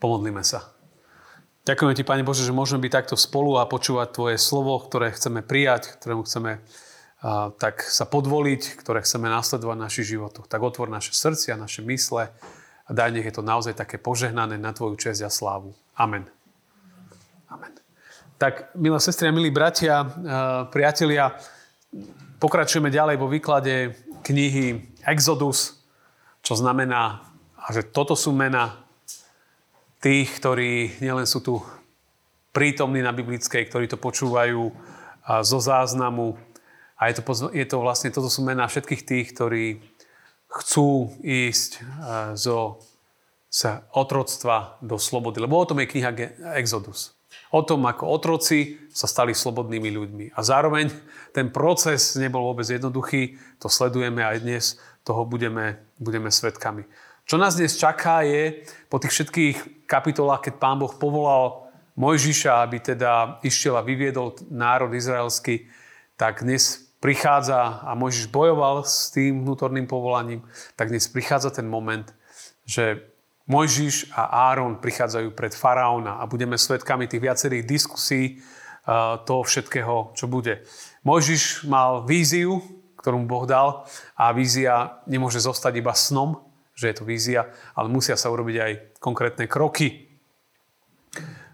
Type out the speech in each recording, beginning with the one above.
Pomodlíme sa. Ďakujeme Ti, Pane Bože, že môžeme byť takto spolu a počúvať Tvoje slovo, ktoré chceme prijať, ktorému chceme a, tak sa podvoliť, ktoré chceme následovať v našich životoch. Tak otvor naše srdcia, naše mysle a daj, nech je to naozaj také požehnané na Tvoju česť a slávu. Amen. Amen. Tak, milé sestry a milí bratia, priatelia, pokračujeme ďalej vo výklade knihy Exodus, čo znamená, že toto sú mena tých, ktorí nielen sú tu prítomní na biblickej, ktorí to počúvajú zo záznamu. A je to, je to vlastne, toto sú mená všetkých tých, ktorí chcú ísť zo z otroctva do slobody. Lebo o tom je kniha Exodus. O tom, ako otroci sa stali slobodnými ľuďmi. A zároveň ten proces nebol vôbec jednoduchý. To sledujeme aj dnes. Toho budeme, budeme svetkami. Čo nás dnes čaká je, po tých všetkých kapitolách, keď pán Boh povolal Mojžiša, aby teda išiel a vyviedol národ izraelský, tak dnes prichádza, a Mojžiš bojoval s tým vnútorným povolaním, tak dnes prichádza ten moment, že Mojžiš a Áron prichádzajú pred faraóna a budeme svedkami tých viacerých diskusí toho všetkého, čo bude. Mojžiš mal víziu, ktorú mu Boh dal a vízia nemôže zostať iba snom, že je to vízia, ale musia sa urobiť aj konkrétne kroky.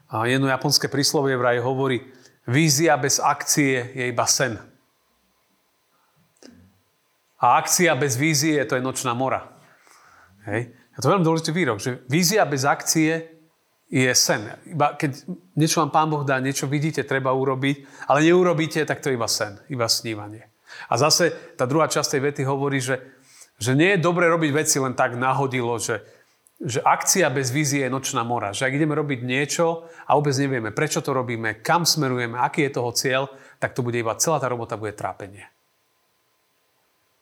A jedno japonské príslovie vraj hovorí, vízia bez akcie je iba sen. A akcia bez vízie to je nočná mora. Hej. A to je veľmi dôležitý výrok, že vízia bez akcie je sen. Iba keď niečo vám Pán Boh dá, niečo vidíte, treba urobiť, ale neurobíte, tak to je iba sen, iba snívanie. A zase tá druhá časť tej vety hovorí, že že nie je dobre robiť veci len tak nahodilo, že, že akcia bez vízie je nočná mora. Že ak ideme robiť niečo a vôbec nevieme, prečo to robíme, kam smerujeme, aký je toho cieľ, tak to bude iba celá tá robota bude trápenie.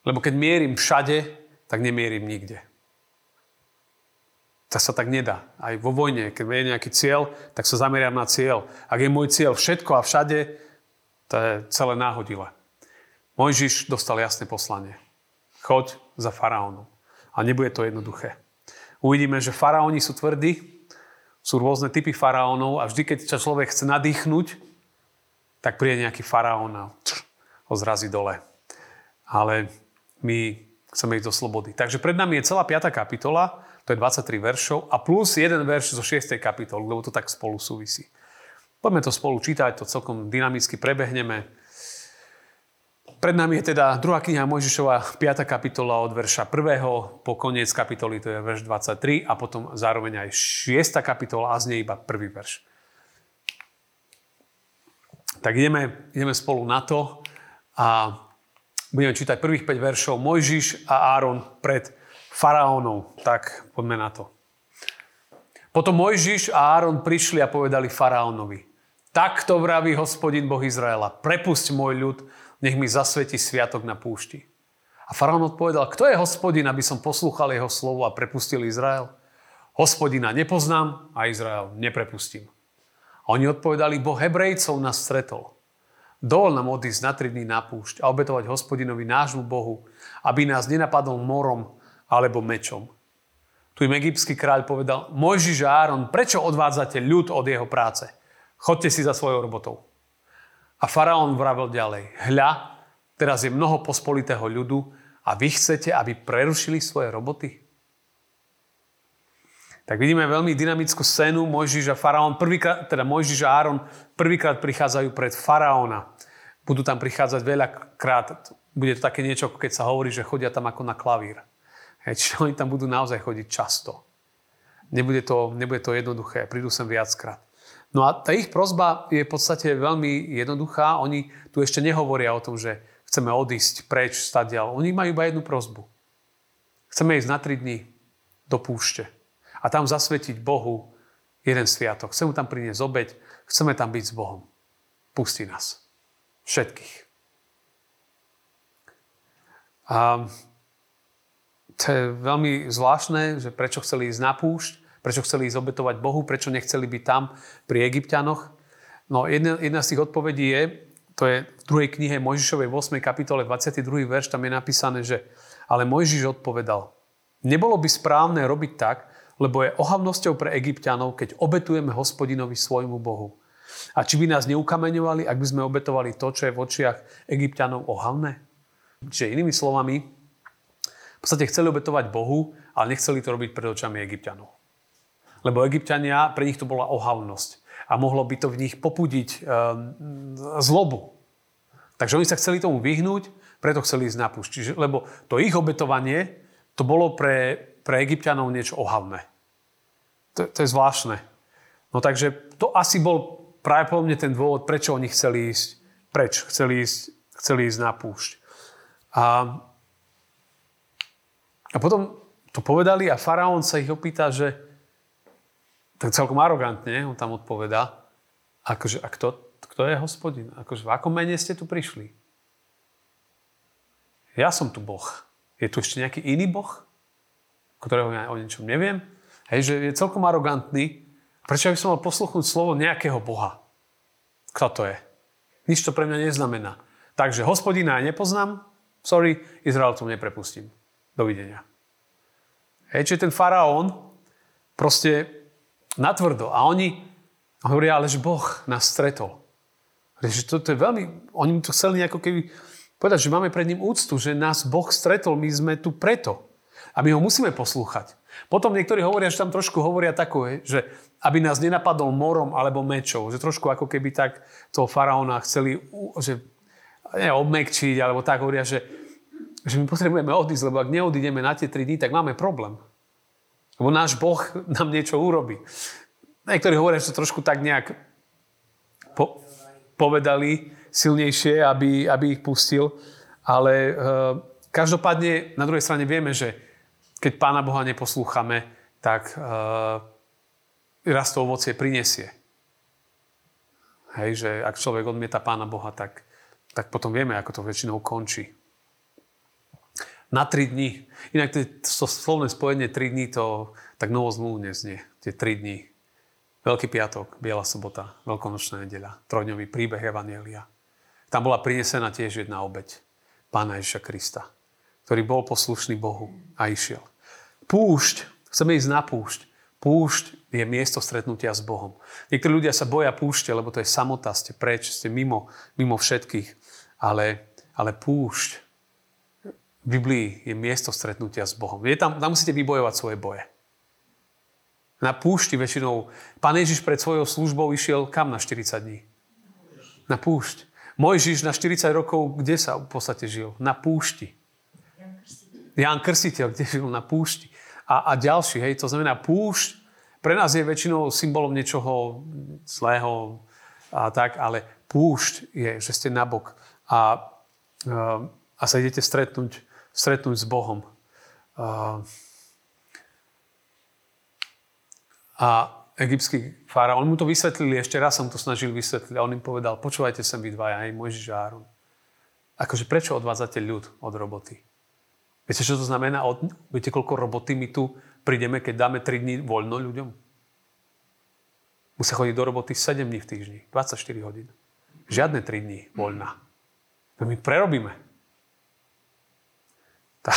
Lebo keď mierim všade, tak nemierim nikde. To sa tak nedá. Aj vo vojne, keď je nejaký cieľ, tak sa zameriam na cieľ. Ak je môj cieľ všetko a všade, to je celé náhodile. Mojžiš dostal jasné poslanie. Choď za faraónom. A nebude to jednoduché. Uvidíme, že faraóni sú tvrdí, sú rôzne typy faraónov a vždy, keď sa človek chce nadýchnuť, tak príde nejaký faraón a ho zrazí dole. Ale my chceme ísť do slobody. Takže pred nami je celá 5. kapitola, to je 23 veršov a plus jeden verš zo 6. kapitoly, lebo to tak spolu súvisí. Poďme to spolu čítať, to celkom dynamicky prebehneme. Pred nami je teda druhá kniha Mojžišova, 5. kapitola od verša 1. po koniec kapitoly, to je verš 23 a potom zároveň aj 6. kapitola a z nej iba prvý verš. Tak ideme, ideme spolu na to a budeme čítať prvých 5 veršov Mojžiš a Áron pred faraónom. Tak poďme na to. Potom Mojžiš a Áron prišli a povedali faraónovi. Takto vraví hospodin Boh Izraela. Prepusť môj ľud, nech mi zasvetí sviatok na púšti. A faraón odpovedal, kto je hospodin, aby som poslúchal jeho slovo a prepustil Izrael? Hospodina nepoznám a Izrael neprepustím. A oni odpovedali, Boh Hebrejcov nás stretol. Dovol nám odísť na tri dní na púšť a obetovať hospodinovi nášmu Bohu, aby nás nenapadol morom alebo mečom. Tu im egyptský kráľ povedal, Mojžiš a Áron, prečo odvádzate ľud od jeho práce? Chodte si za svojou robotou. A faraón vravel ďalej, hľa, teraz je mnoho pospolitého ľudu a vy chcete, aby prerušili svoje roboty? Tak vidíme veľmi dynamickú scénu. Mojžiš a faraón, prvýkrát, teda Mojžiš a Áron prvýkrát prichádzajú pred faraóna. Budú tam prichádzať veľakrát. Bude to také niečo, keď sa hovorí, že chodia tam ako na klavír. Hej, čiže oni tam budú naozaj chodiť často. Nebude to, nebude to jednoduché. Prídu sem viackrát. No a tá ich prozba je v podstate veľmi jednoduchá. Oni tu ešte nehovoria o tom, že chceme odísť preč, stadiaľ. Oni majú iba jednu prozbu. Chceme ísť na tri dní do púšte a tam zasvetiť Bohu jeden sviatok. Chceme tam priniesť obeď, chceme tam byť s Bohom. Pusti nás. Všetkých. A to je veľmi zvláštne, že prečo chceli ísť na púšť. Prečo chceli ísť obetovať Bohu? Prečo nechceli byť tam pri Egyptianoch? No jedna, jedna z tých odpovedí je, to je v druhej knihe Mojžišovej 8. kapitole 22. verš, tam je napísané, že ale Mojžiš odpovedal, nebolo by správne robiť tak, lebo je ohavnosťou pre egyptianov, keď obetujeme hospodinovi svojmu Bohu. A či by nás neukameňovali, ak by sme obetovali to, čo je v očiach egyptianov ohavné? Čiže inými slovami, v podstate chceli obetovať Bohu, ale nechceli to robiť pred očami egyptianov. Lebo egyptiania, pre nich to bola ohavnosť. A mohlo by to v nich popudiť e, zlobu. Takže oni sa chceli tomu vyhnúť, preto chceli ísť na púšť. Lebo to ich obetovanie, to bolo pre, pre egyptianov niečo ohavné. To, to je zvláštne. No takže to asi bol práve po mne ten dôvod, prečo oni chceli ísť preč, chceli ísť, chceli ísť na púšť. A, a potom to povedali a faraón sa ich opýta, že tak celkom arogantne on tam odpovedá, akože, a kto, kto je hospodin? Akože, v akom mene ste tu prišli? Ja som tu Boh. Je tu ešte nejaký iný Boh, ktorého ja o niečom neviem? Hej, že je celkom arogantný. Prečo by som mal posluchnúť slovo nejakého Boha? Kto to je? Nič to pre mňa neznamená. Takže hospodina ja nepoznám, sorry, Izrael tu neprepustím. Dovidenia. Hej, čiže ten faraón proste natvrdo. A oni hovoria, ale že Boh nás stretol. Takže toto je veľmi, oni to chceli nejako keby povedať, že máme pred ním úctu, že nás Boh stretol, my sme tu preto. A my ho musíme poslúchať. Potom niektorí hovoria, že tam trošku hovoria takové, že aby nás nenapadol morom alebo mečou. Že trošku ako keby tak toho faraóna chceli že, ne, obmekčiť, alebo tak hovoria, že že my potrebujeme odísť, lebo ak neodídeme na tie 3 dní, tak máme problém. Lebo náš Boh nám niečo urobí. Niektorí hovoria, že to trošku tak nejak po, povedali silnejšie, aby, aby ich pustil. Ale e, každopádne na druhej strane vieme, že keď Pána Boha neposlúchame, tak e, raz to ovocie prinesie. Hej, že ak človek odmieta Pána Boha, tak, tak potom vieme, ako to väčšinou končí na 3 dní. Inak to slovné spojenie 3 dní to tak novozmluvne znie. Tie 3 dní. Veľký piatok, Biela sobota, Veľkonočná nedeľa, trojdňový príbeh Evanielia. Tam bola prinesená tiež jedna obeď. Pána Ježiša Krista, ktorý bol poslušný Bohu a išiel. Púšť, chceme ísť na púšť. Púšť je miesto stretnutia s Bohom. Niektorí ľudia sa boja púšte, lebo to je samota, ste preč, ste mimo, mimo všetkých. Ale, ale púšť v Biblii je miesto stretnutia s Bohom. Je tam, tam musíte vybojovať svoje boje. Na púšti väčšinou, pán Ježiš pred svojou službou išiel kam na 40 dní? Na púšť. Mojžiš na 40 rokov, kde sa v podstate žil? Na púšti. Ján Krstiteľ, kde žil? Na púšti. A, a ďalší, hej, to znamená púšť, pre nás je väčšinou symbolom niečoho zlého a tak, ale púšť je, že ste nabok a, a sa idete stretnúť stretnúť s Bohom. A egyptský faraón, mu to vysvetlili, ešte raz som to snažil vysvetliť a on im povedal, počúvajte sa vy dvaja, aj Mojžiš a. Akože prečo odvádzate ľud od roboty? Viete, čo to znamená? Od, viete, koľko roboty my tu prídeme, keď dáme 3 dní voľno ľuďom? Musia chodiť do roboty 7 dní v týždni, 24 hodín. Žiadne 3 dní voľna. My prerobíme. Tá,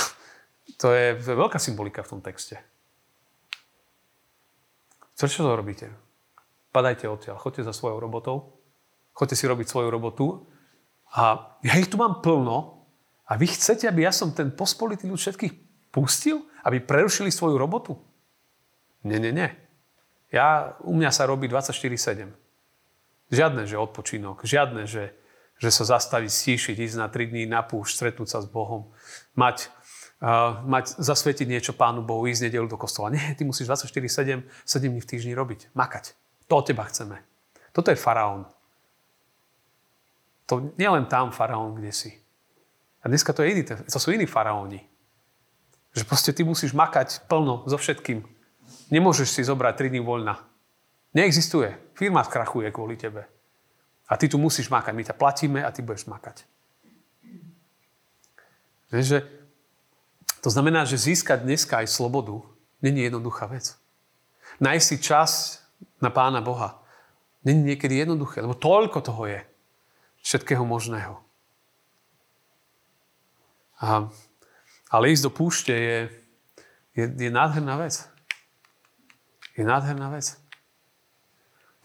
to je veľká symbolika v tom texte. Co čo to robíte? Padajte odtiaľ, choďte za svojou robotou, choďte si robiť svoju robotu a ja ich tu mám plno a vy chcete, aby ja som ten pospolitý ľud všetkých pustil, aby prerušili svoju robotu? Nie, nie, nie. Ja, u mňa sa robí 24-7. Žiadne, že odpočinok, žiadne, že, že sa zastaviť, stíšiť, ísť na 3 dní na púšť, stretnúť sa s Bohom, mať uh, mať, zasvetiť niečo Pánu Bohu, ísť nedelu do kostola. Nie, ty musíš 24-7, 7 dní v týždni robiť, makať. To od teba chceme. Toto je faraón. To nie len tam faraón, kde si. A dneska to je iný, to sú iní faraóni. Že proste ty musíš makať plno so všetkým. Nemôžeš si zobrať 3 dní voľna. Neexistuje. Firma skrachuje kvôli tebe. A ty tu musíš makať. My ťa platíme a ty budeš makať. Že to znamená, že získať dneska aj slobodu není jednoduchá vec. Nájsť si čas na Pána Boha není niekedy jednoduché, lebo toľko toho je. Všetkého možného. A, ale ísť do púšte je, je, je nádherná vec. je nádherná vec.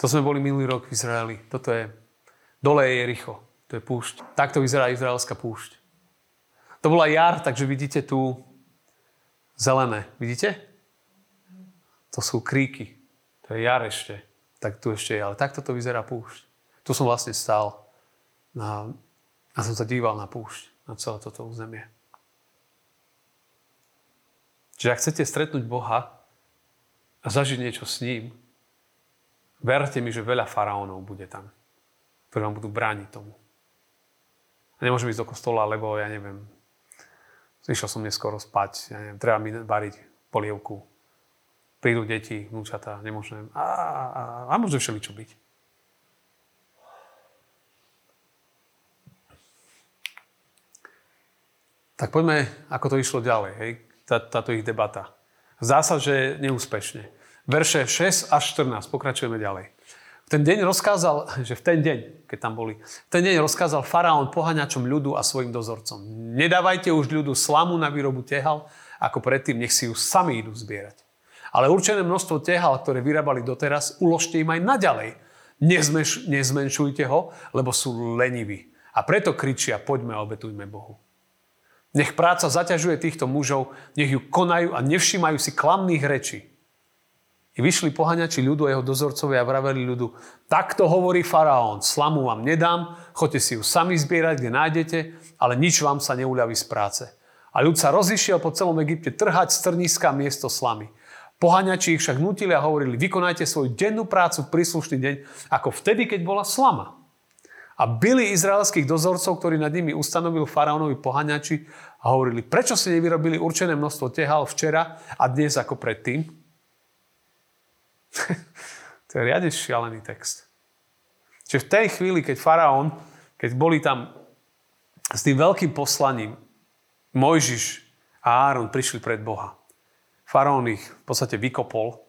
To sme boli minulý rok v Izraeli. Toto je dole je Jericho. To je púšť. Takto vyzerá izraelská púšť. To bola jar, takže vidíte tu zelené. Vidíte? To sú kríky. To je jar ešte. Tak tu ešte je. Ale takto to vyzerá púšť. Tu som vlastne stál na, a som sa díval na púšť, na celé toto územie. Čiže ak chcete stretnúť Boha a zažiť niečo s ním, verte mi, že veľa faraónov bude tam, ktorí vám budú brániť tomu. A nemôžem ísť do kostola, lebo ja neviem, išiel som neskoro spať, ja neviem, treba mi variť polievku. Prídu deti, vnúčatá, nemôžem. A, a, a môže všeličo byť. Tak poďme, ako to išlo ďalej, hej? Tá, táto ich debata. Zdá sa, že neúspešne. Verše 6 až 14, pokračujeme ďalej. Ten deň rozkázal, že v ten deň, keď tam boli, v ten deň rozkázal faraón pohaňačom ľudu a svojim dozorcom. Nedávajte už ľudu slamu na výrobu tehal, ako predtým, nech si ju sami idú zbierať. Ale určené množstvo tehal, ktoré vyrábali doteraz, uložte im aj naďalej. Nezmeš, nezmenšujte ho, lebo sú leniví. A preto kričia, poďme a obetujme Bohu. Nech práca zaťažuje týchto mužov, nech ju konajú a nevšímajú si klamných rečí. I vyšli pohaňači ľudu a jeho dozorcovia a vraveli ľudu, takto hovorí faraón, slamu vám nedám, choďte si ju sami zbierať, kde nájdete, ale nič vám sa neuľaví z práce. A ľud sa rozišiel po celom Egypte trhať z trniska miesto slamy. Pohaňači ich však nutili a hovorili, vykonajte svoju dennú prácu v príslušný deň, ako vtedy, keď bola slama. A byli izraelských dozorcov, ktorí nad nimi ustanovil faraónovi pohaňači a hovorili, prečo si nevyrobili určené množstvo tehal včera a dnes ako predtým? to je riadne šialený text. Čiže v tej chvíli, keď faraón, keď boli tam s tým veľkým poslaním, Mojžiš a Áron prišli pred Boha. Faraón ich v podstate vykopol,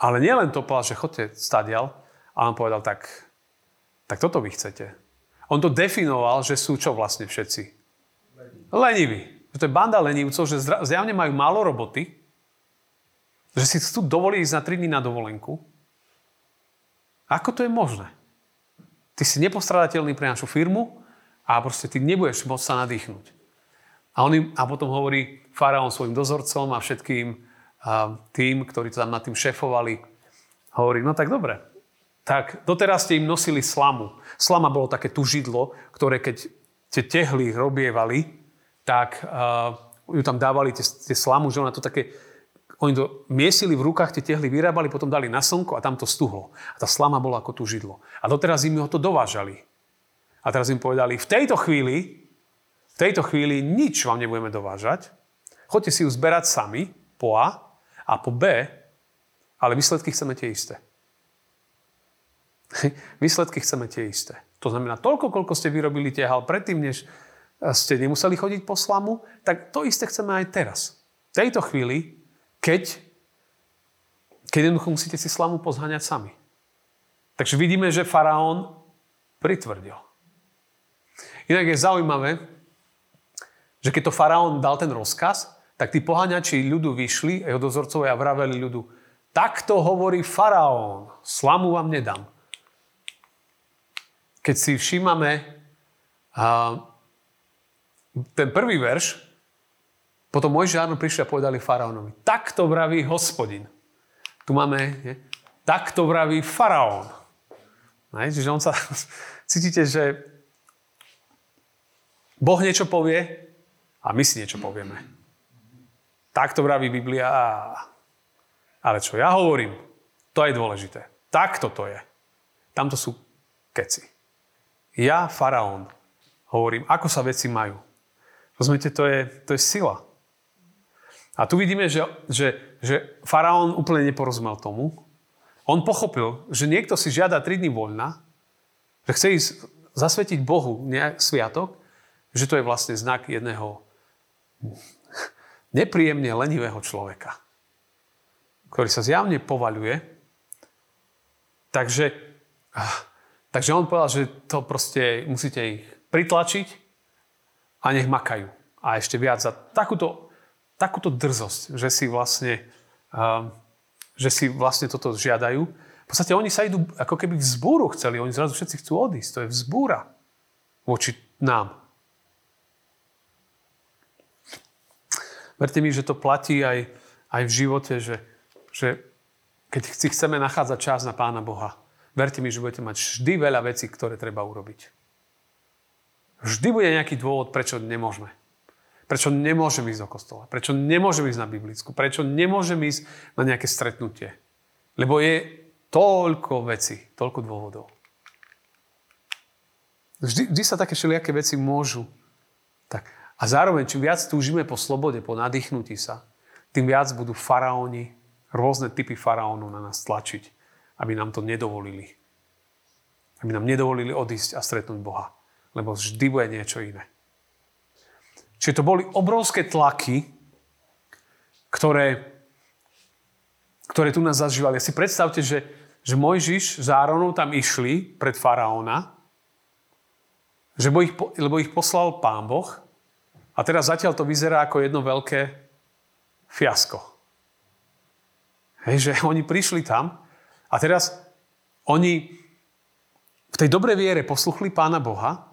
ale nielen to povedal, že chodte stadial, ale on povedal tak, tak toto vy chcete. On to definoval, že sú čo vlastne všetci? Leniví. Že to je banda lenivcov, že zjavne majú málo roboty, že si chcú dovoliť ísť na 3 dní na dovolenku. Ako to je možné? Ty si nepostradateľný pre našu firmu a proste ty nebudeš môcť sa nadýchnuť. A, on im, a potom hovorí faraón svojim dozorcom a všetkým a tým, ktorí tam nad tým šefovali, hovorí, no tak dobre, tak doteraz ste im nosili slamu. Slama bolo také tužidlo, ktoré keď tie tehly robievali, tak uh, ju tam dávali tie, tie slamu, že ona to také, oni to miesili v rukách, tie tehly vyrábali, potom dali na slnko a tam to stuhlo. A tá slama bola ako tužidlo. A doteraz im ho to dovážali. A teraz im povedali, v tejto chvíli, v tejto chvíli nič vám nebudeme dovážať. Choďte si ju zberať sami, po A, a po B, ale výsledky chceme tie isté. Výsledky chceme tie isté. To znamená, toľko, koľko ste vyrobili tehal predtým, než ste nemuseli chodiť po slamu, tak to isté chceme aj teraz. V tejto chvíli, keď, keď jednoducho musíte si slamu pozháňať sami. Takže vidíme, že faraón pritvrdil. Inak je zaujímavé, že keď to faraón dal ten rozkaz, tak tí poháňači ľudu vyšli, jeho dozorcovia vraveli ľudu, takto hovorí faraón, slamu vám nedám keď si všímame ten prvý verš, potom môj žárno prišli a povedali faraónovi, takto vraví hospodin. Tu máme, nie? takto vraví faraón. Ne? Čiže on sa, cítite, že Boh niečo povie a my si niečo povieme. Takto vraví Biblia. Ale čo ja hovorím, to je dôležité. Takto to je. Tamto sú keci. Ja, faraón, hovorím, ako sa veci majú. Rozumiete, to je, to je sila. A tu vidíme, že, že, že faraón úplne neporozumel tomu. On pochopil, že niekto si žiada 3 dní voľna, že chce ísť zasvetiť Bohu nejak sviatok, že to je vlastne znak jedného nepríjemne lenivého človeka, ktorý sa zjavne povaľuje. Takže ah, Takže on povedal, že to proste musíte ich pritlačiť a nech makajú. A ešte viac za takúto, takúto drzosť, že si vlastne uh, že si vlastne toto žiadajú. V podstate oni sa idú, ako keby vzbúru chceli, oni zrazu všetci chcú odísť. To je vzbúra voči nám. Verte mi, že to platí aj, aj v živote, že, že keď si chceme nachádzať čas na Pána Boha, verte mi, že budete mať vždy veľa vecí, ktoré treba urobiť. Vždy bude nejaký dôvod, prečo nemôžeme. Prečo nemôžem ísť do kostola? Prečo nemôžem ísť na biblicku? Prečo nemôžem ísť na nejaké stretnutie? Lebo je toľko vecí, toľko dôvodov. Vždy, vždy sa také všelijaké veci môžu. Tak. A zároveň, čím viac túžime po slobode, po nadýchnutí sa, tým viac budú faraóni, rôzne typy faraónov na nás tlačiť, aby nám to nedovolili. Aby nám nedovolili odísť a stretnúť Boha. Lebo vždy bude niečo iné. Čiže to boli obrovské tlaky, ktoré, ktoré tu nás zažívali. Si predstavte, že, že Mojžiš s Áronou tam išli pred faraóna, že bo ich, lebo ich poslal pán Boh a teraz zatiaľ to vyzerá ako jedno veľké fiasko. Hej, že oni prišli tam a teraz oni v tej dobrej viere posluchli pána Boha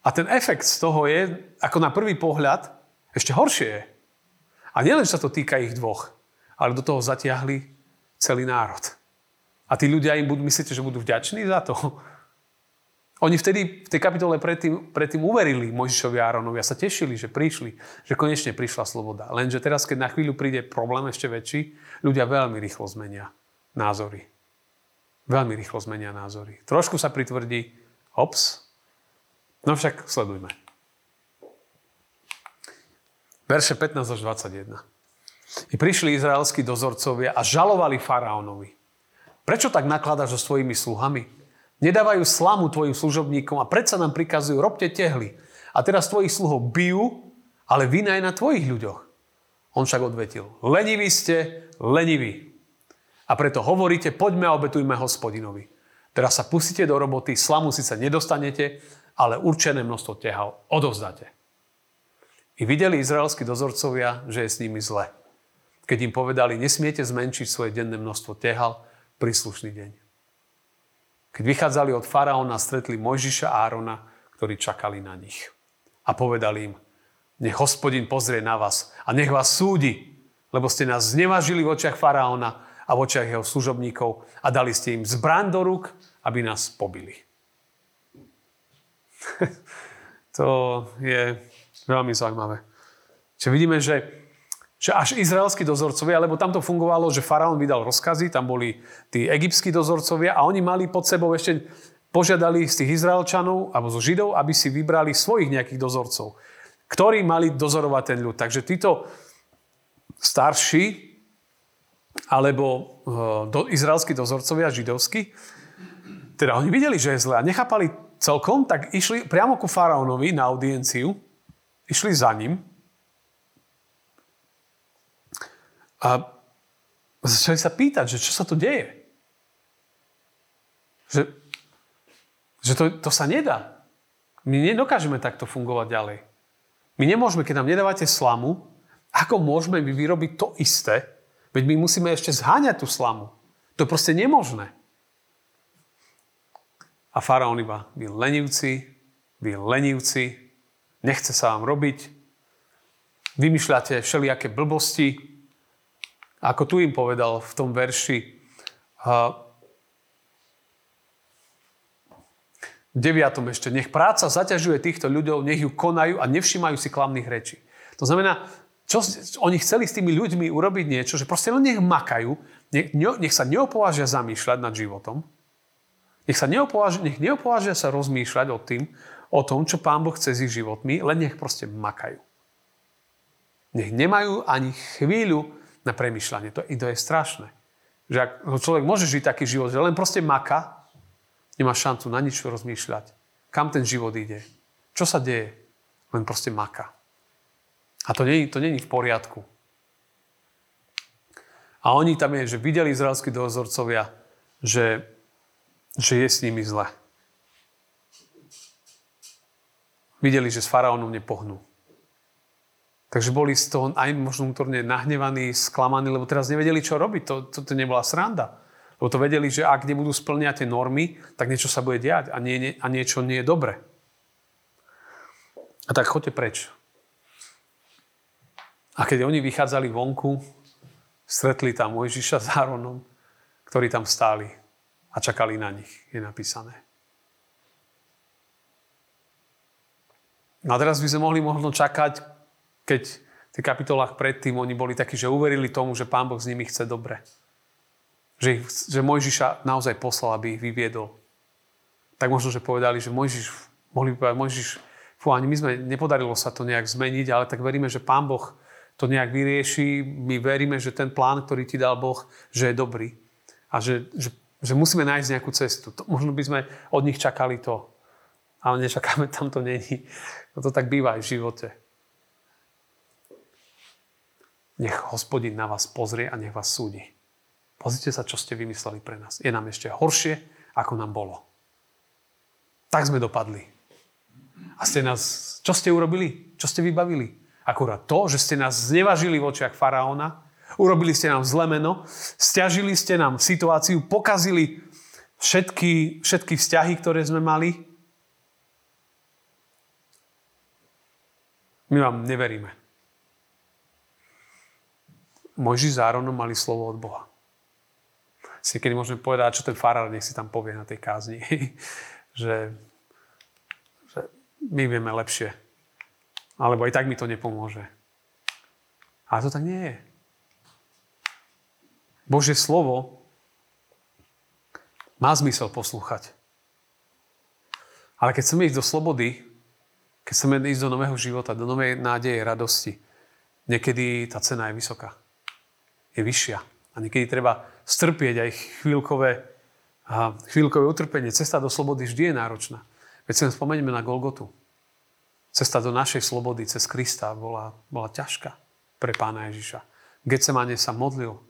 a ten efekt z toho je, ako na prvý pohľad, ešte horšie je. A nielen, že sa to týka ich dvoch, ale do toho zatiahli celý národ. A tí ľudia im budú, myslíte, že budú vďační za to? Oni vtedy v tej kapitole predtým, predtým uverili Mojžišovi a Áronovi a sa tešili, že prišli, že konečne prišla sloboda. Lenže teraz, keď na chvíľu príde problém ešte väčší, ľudia veľmi rýchlo zmenia názory. Veľmi rýchlo zmenia názory. Trošku sa pritvrdí, ops, No však sledujme. Verše 15 až 21. I prišli izraelskí dozorcovia a žalovali faraónovi. Prečo tak nakladaš so svojimi sluhami? Nedávajú slamu tvojim služobníkom a predsa nám prikazujú, robte tehly. A teraz tvojich sluhov bijú, ale vina je na tvojich ľuďoch. On však odvetil, leniví ste, leniví. A preto hovoríte, poďme a obetujme hospodinovi. Teraz sa pustíte do roboty, slamu síce nedostanete, ale určené množstvo tehal odovzdáte. I videli izraelskí dozorcovia, že je s nimi zle. Keď im povedali, nesmiete zmenšiť svoje denné množstvo tehal príslušný deň. Keď vychádzali od faraóna, stretli Mojžiša a Árona, ktorí čakali na nich. A povedali im, nech hospodin pozrie na vás a nech vás súdi, lebo ste nás znevažili v očiach faraóna a v očiach jeho služobníkov a dali ste im zbraň do rúk, aby nás pobili. to je veľmi zaujímavé. Čiže vidíme, že, že až izraelskí dozorcovia, lebo tam to fungovalo, že faraón vydal rozkazy, tam boli tí egyptskí dozorcovia a oni mali pod sebou ešte, požiadali z tých Izraelčanov alebo zo Židov, aby si vybrali svojich nejakých dozorcov, ktorí mali dozorovať ten ľud. Takže títo starší alebo uh, do, izraelskí dozorcovia židovskí, teda oni videli, že je zle a nechápali celkom, tak išli priamo ku faraónovi na audienciu, išli za ním a začali sa pýtať, že čo sa tu deje. Že, že to, to sa nedá. My nedokážeme takto fungovať ďalej. My nemôžeme, keď nám nedávate slamu, ako môžeme my vyrobiť to isté, veď my musíme ešte zháňať tú slamu. To je proste nemožné. A faraón iba, vy lenivci, vy lenivci, nechce sa vám robiť, vymýšľate všelijaké blbosti. Ako tu im povedal v tom verši, v deviatom ešte, nech práca zaťažuje týchto ľuďov, nech ju konajú a nevšímajú si klamných rečí. To znamená, čo, oni chceli s tými ľuďmi urobiť niečo, že proste len nech makajú, nech, nech sa neopovážia zamýšľať nad životom, nech sa neopovážia, nech neopovážia sa rozmýšľať o, tým, o tom, čo Pán Boh chce s ich životmi, len nech proste makajú. Nech nemajú ani chvíľu na premyšľanie. To, to je strašné. Že ak človek môže žiť taký život, že len proste maka, nemá šancu na nič rozmýšľať. Kam ten život ide? Čo sa deje? Len proste maka. A to není, to není v poriadku. A oni tam je, že videli izraelskí dozorcovia, že že je s nimi zle. Videli, že s faraónom nepohnú. Takže boli z toho aj možno vnútorne nahnevaní, sklamaní, lebo teraz nevedeli, čo robiť. To, to, to nebola sranda. Lebo to vedeli, že ak nebudú splňať tie normy, tak niečo sa bude diať a, nie, a niečo nie je dobre. A tak choďte preč. A keď oni vychádzali vonku, stretli tam Mojžiša s Áronom, ktorí tam stáli a čakali na nich, je napísané. No a teraz by sme mohli možno čakať, keď v tých kapitolách predtým oni boli takí, že uverili tomu, že Pán Boh s nimi chce dobre. Že, že Mojžiša naozaj poslal, aby ich vyviedol. Tak možno, že povedali, že Mojžiš, mohli by povedať, Mojžiš, fú, ani my sme, nepodarilo sa to nejak zmeniť, ale tak veríme, že Pán Boh to nejak vyrieši. My veríme, že ten plán, ktorý ti dal Boh, že je dobrý. A že, že, že musíme nájsť nejakú cestu. To, možno by sme od nich čakali to. Ale nečakáme, tam to není. No to tak býva aj v živote. Nech hospodin na vás pozrie a nech vás súdi. Pozrite sa, čo ste vymysleli pre nás. Je nám ešte horšie, ako nám bolo. Tak sme dopadli. A ste nás, čo ste urobili? Čo ste vybavili? Akurát to, že ste nás znevažili v očiach faraóna, urobili ste nám zle meno, stiažili ste nám situáciu, pokazili všetky, všetky vzťahy, ktoré sme mali. My vám neveríme. Mojži s mali slovo od Boha. Si kedy môžeme povedať, čo ten farár nech si tam povie na tej kázni. že my vieme lepšie. Alebo aj tak mi to nepomôže. Ale to tak nie je. Božie slovo má zmysel poslúchať. Ale keď chceme ísť do slobody, keď chceme ísť do nového života, do novej nádeje, radosti, niekedy tá cena je vysoká. Je vyššia. A niekedy treba strpieť aj chvíľkové, chvíľkové utrpenie. Cesta do slobody vždy je náročná. Veď si len na Golgotu. Cesta do našej slobody cez Krista bola, bola ťažká pre pána Ježiša. Getsemane sa modlil.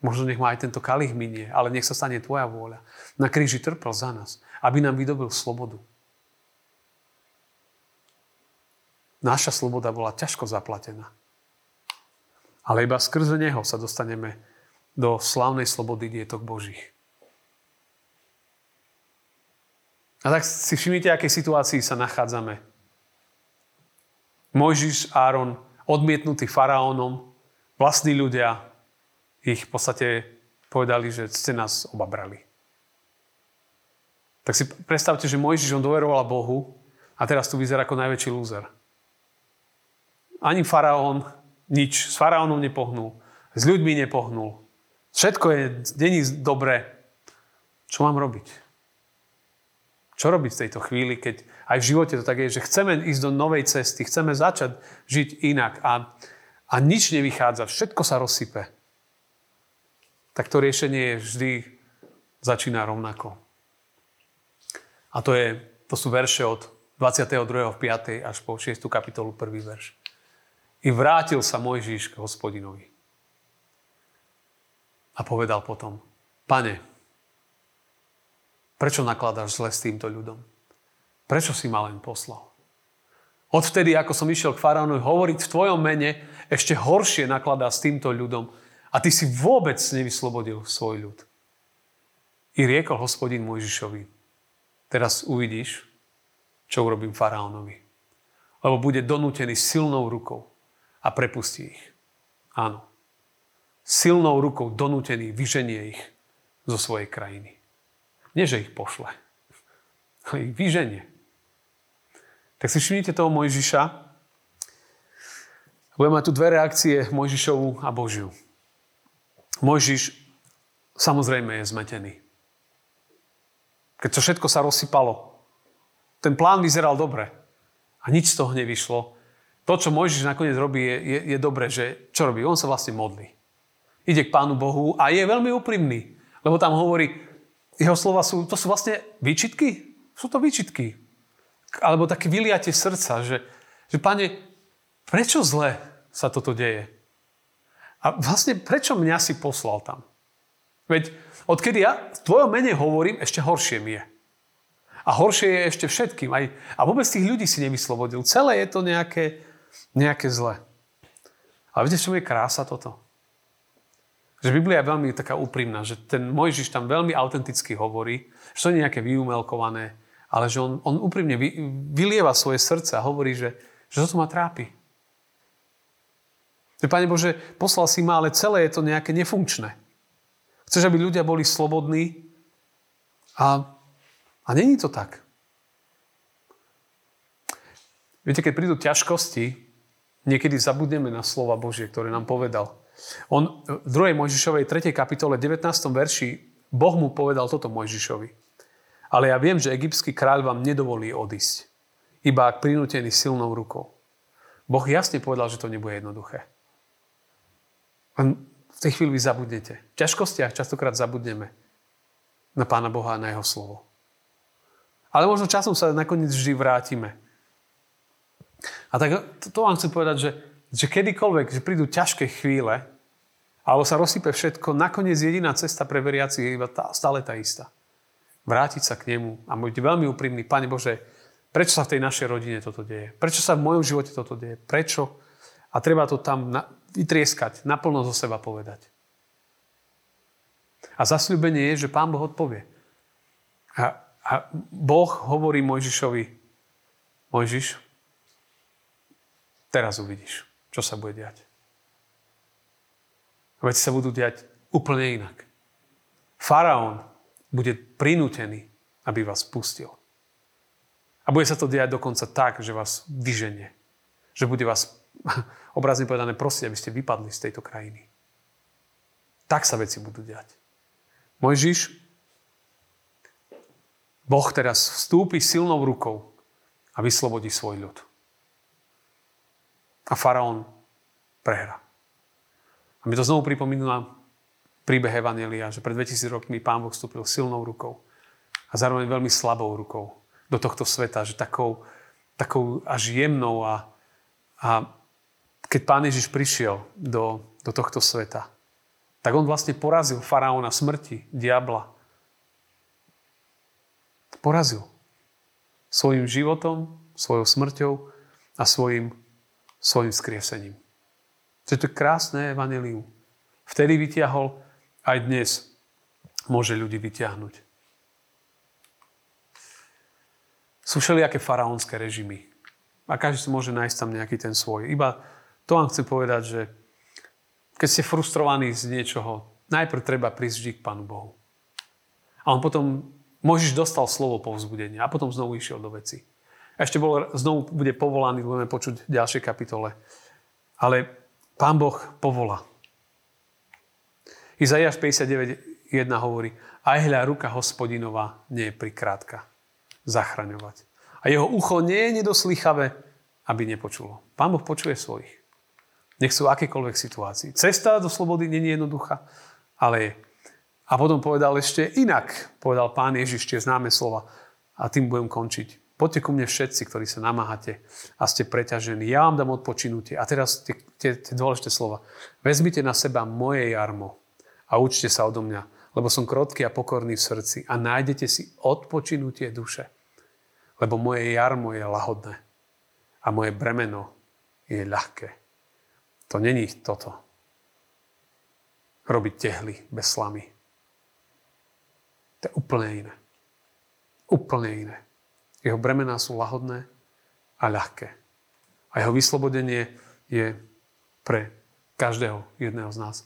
Možno nech ma aj tento kalich minie, ale nech sa stane tvoja vôľa. Na kríži trpel za nás, aby nám vydobil slobodu. Naša sloboda bola ťažko zaplatená. Ale iba skrze Neho sa dostaneme do slavnej slobody dietok Božích. A tak si všimnite, akej situácii sa nachádzame. Mojžiš, Áron, odmietnutý faraónom, vlastní ľudia ich v podstate povedali, že ste nás obabrali. Tak si predstavte, že Mojžiš on doveroval Bohu a teraz tu vyzerá ako najväčší lúzer. Ani faraón nič, s faraónom nepohnul, s ľuďmi nepohnul. Všetko je, není dobré. Čo mám robiť? Čo robiť v tejto chvíli, keď aj v živote to tak je, že chceme ísť do novej cesty, chceme začať žiť inak a, a nič nevychádza, všetko sa rozsype. Tak to riešenie vždy začína rovnako. A to, je, to sú verše od 22. v 5. až po 6. kapitolu 1. verš. I vrátil sa Mojžiš k hospodinovi. A povedal potom, pane, Prečo nakladáš zle s týmto ľudom? Prečo si ma len poslal? Odvtedy, ako som išiel k faraónovi hovoriť v tvojom mene, ešte horšie nakladá s týmto ľudom a ty si vôbec nevyslobodil svoj ľud. I riekol hospodin Mojžišovi, teraz uvidíš, čo urobím faraónovi. Lebo bude donútený silnou rukou a prepustí ich. Áno. Silnou rukou donútený vyženie ich zo svojej krajiny. Nie, že ich pošle, ale ich vyženie. Tak si všimnite toho Mojžiša. Budeme mať tu dve reakcie, Mojžišovu a Božiu. Mojžiš samozrejme je zmetený. Keď to všetko sa rozsypalo, ten plán vyzeral dobre a nič z toho nevyšlo. To, čo Mojžiš nakoniec robí, je, je, je dobre, že čo robí? On sa vlastne modlí. Ide k Pánu Bohu a je veľmi úprimný. Lebo tam hovorí, jeho slova sú, to sú vlastne výčitky? Sú to výčitky. Alebo také vyliatie srdca, že, že pane, prečo zle sa toto deje? A vlastne prečo mňa si poslal tam? Veď odkedy ja v tvojom mene hovorím, ešte horšie mi je. A horšie je ešte všetkým. Aj, a vôbec tých ľudí si nevyslobodil. Celé je to nejaké, nejaké zle. Ale viete, čo je krása toto? Že Biblia je veľmi taká úprimná, že ten Mojžiš tam veľmi autenticky hovorí, že to nie je nejaké vyumelkované, ale že on, on úprimne vy, vylieva svoje srdce a hovorí, že, že toto ma trápi. Pane Bože, poslal si ma, ale celé je to nejaké nefunkčné. Chceš, aby ľudia boli slobodní a, a není to tak. Viete, keď prídu ťažkosti, niekedy zabudneme na slova Božie, ktoré nám povedal. On v 2. Mojžišovej 3. kapitole 19. verši Boh mu povedal toto Mojžišovi. Ale ja viem, že egyptský kráľ vám nedovolí odísť, iba ak prinútený silnou rukou. Boh jasne povedal, že to nebude jednoduché. Len v tej chvíli vy zabudnete. V ťažkostiach častokrát zabudneme na Pána Boha a na Jeho slovo. Ale možno časom sa nakoniec vždy vrátime. A tak to, vám chcem povedať, že že kedykoľvek, že prídu ťažké chvíle, alebo sa rozsype všetko, nakoniec jediná cesta pre veriaci je iba tá, stále tá istá. Vrátiť sa k nemu a byť veľmi úprimný. Pane Bože, prečo sa v tej našej rodine toto deje? Prečo sa v mojom živote toto deje? Prečo? A treba to tam na, vytrieskať, naplno zo seba povedať. A zasľúbenie je, že Pán Boh odpovie. A, a Boh hovorí Mojžišovi, Mojžiš, teraz uvidíš čo sa bude diať. Veci sa budú diať úplne inak. Faraón bude prinútený, aby vás pustil. A bude sa to diať dokonca tak, že vás vyženie. Že bude vás, obrazne povedané, prosiť, aby ste vypadli z tejto krajiny. Tak sa veci budú diať. Mojžiš, Boh teraz vstúpi silnou rukou a vyslobodí svoj ľud. A faraón prehra. A mi to znovu pripomína príbeh Evanelia, že pred 2000 rokmi pán Boh vstúpil silnou rukou a zároveň veľmi slabou rukou do tohto sveta, že takou, takou až jemnou a, a keď pán Ježiš prišiel do, do tohto sveta, tak on vlastne porazil faraóna smrti, diabla. Porazil. Svojim životom, svojou smrťou a svojim svojim skriesením. To je krásne evanelium. Vtedy vytiahol, aj dnes môže ľudí vytiahnuť. Sú všelijaké faraónske režimy. A každý si môže nájsť tam nejaký ten svoj. Iba to vám chcem povedať, že keď ste frustrovaní z niečoho, najprv treba prísť vždy k Pánu Bohu. A on potom, Možiš dostal slovo povzbudenia a potom znovu išiel do veci. A ešte bol, znovu bude povolaný, budeme počuť v ďalšej kapitole. Ale Pán Boh povolá. Izaiáš 59.1 hovorí, aj hľa ruka hospodinová nie je prikrátka zachraňovať. A jeho ucho nie je nedoslychavé, aby nepočulo. Pán Boh počuje svojich. Nech sú akékoľvek situácii. Cesta do slobody nie je jednoduchá, ale je. A potom povedal ešte inak, povedal pán Ježiš, tie známe slova. A tým budem končiť. Poďte ku mne všetci, ktorí sa namáhate a ste preťažení. Ja vám dám odpočinutie. A teraz tie, tie, tie dôležité slova. Vezmite na seba moje jarmo a učte sa odo mňa, lebo som krotký a pokorný v srdci a nájdete si odpočinutie duše. Lebo moje jarmo je lahodné a moje bremeno je ľahké. To není toto. Robiť tehly bez slamy. To je úplne iné. Úplne iné. Jeho bremená sú lahodné a ľahké. A jeho vyslobodenie je pre každého jedného z nás.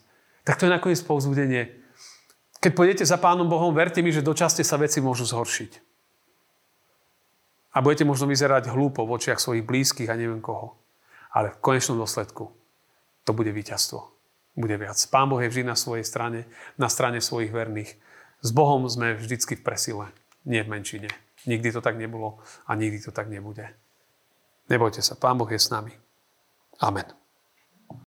Tak to je nakoniec povzbudenie. Keď pôjdete za Pánom Bohom, verte mi, že dočasne sa veci môžu zhoršiť. A budete možno vyzerať hlúpo v očiach svojich blízkych a neviem koho. Ale v konečnom dôsledku to bude víťazstvo. Bude viac. Pán Boh je vždy na svojej strane, na strane svojich verných. S Bohom sme vždycky v presile, nie v menšine. Nikdy to tak nebolo a nikdy to tak nebude. Nebojte sa, Pán Boh je s nami. Amen.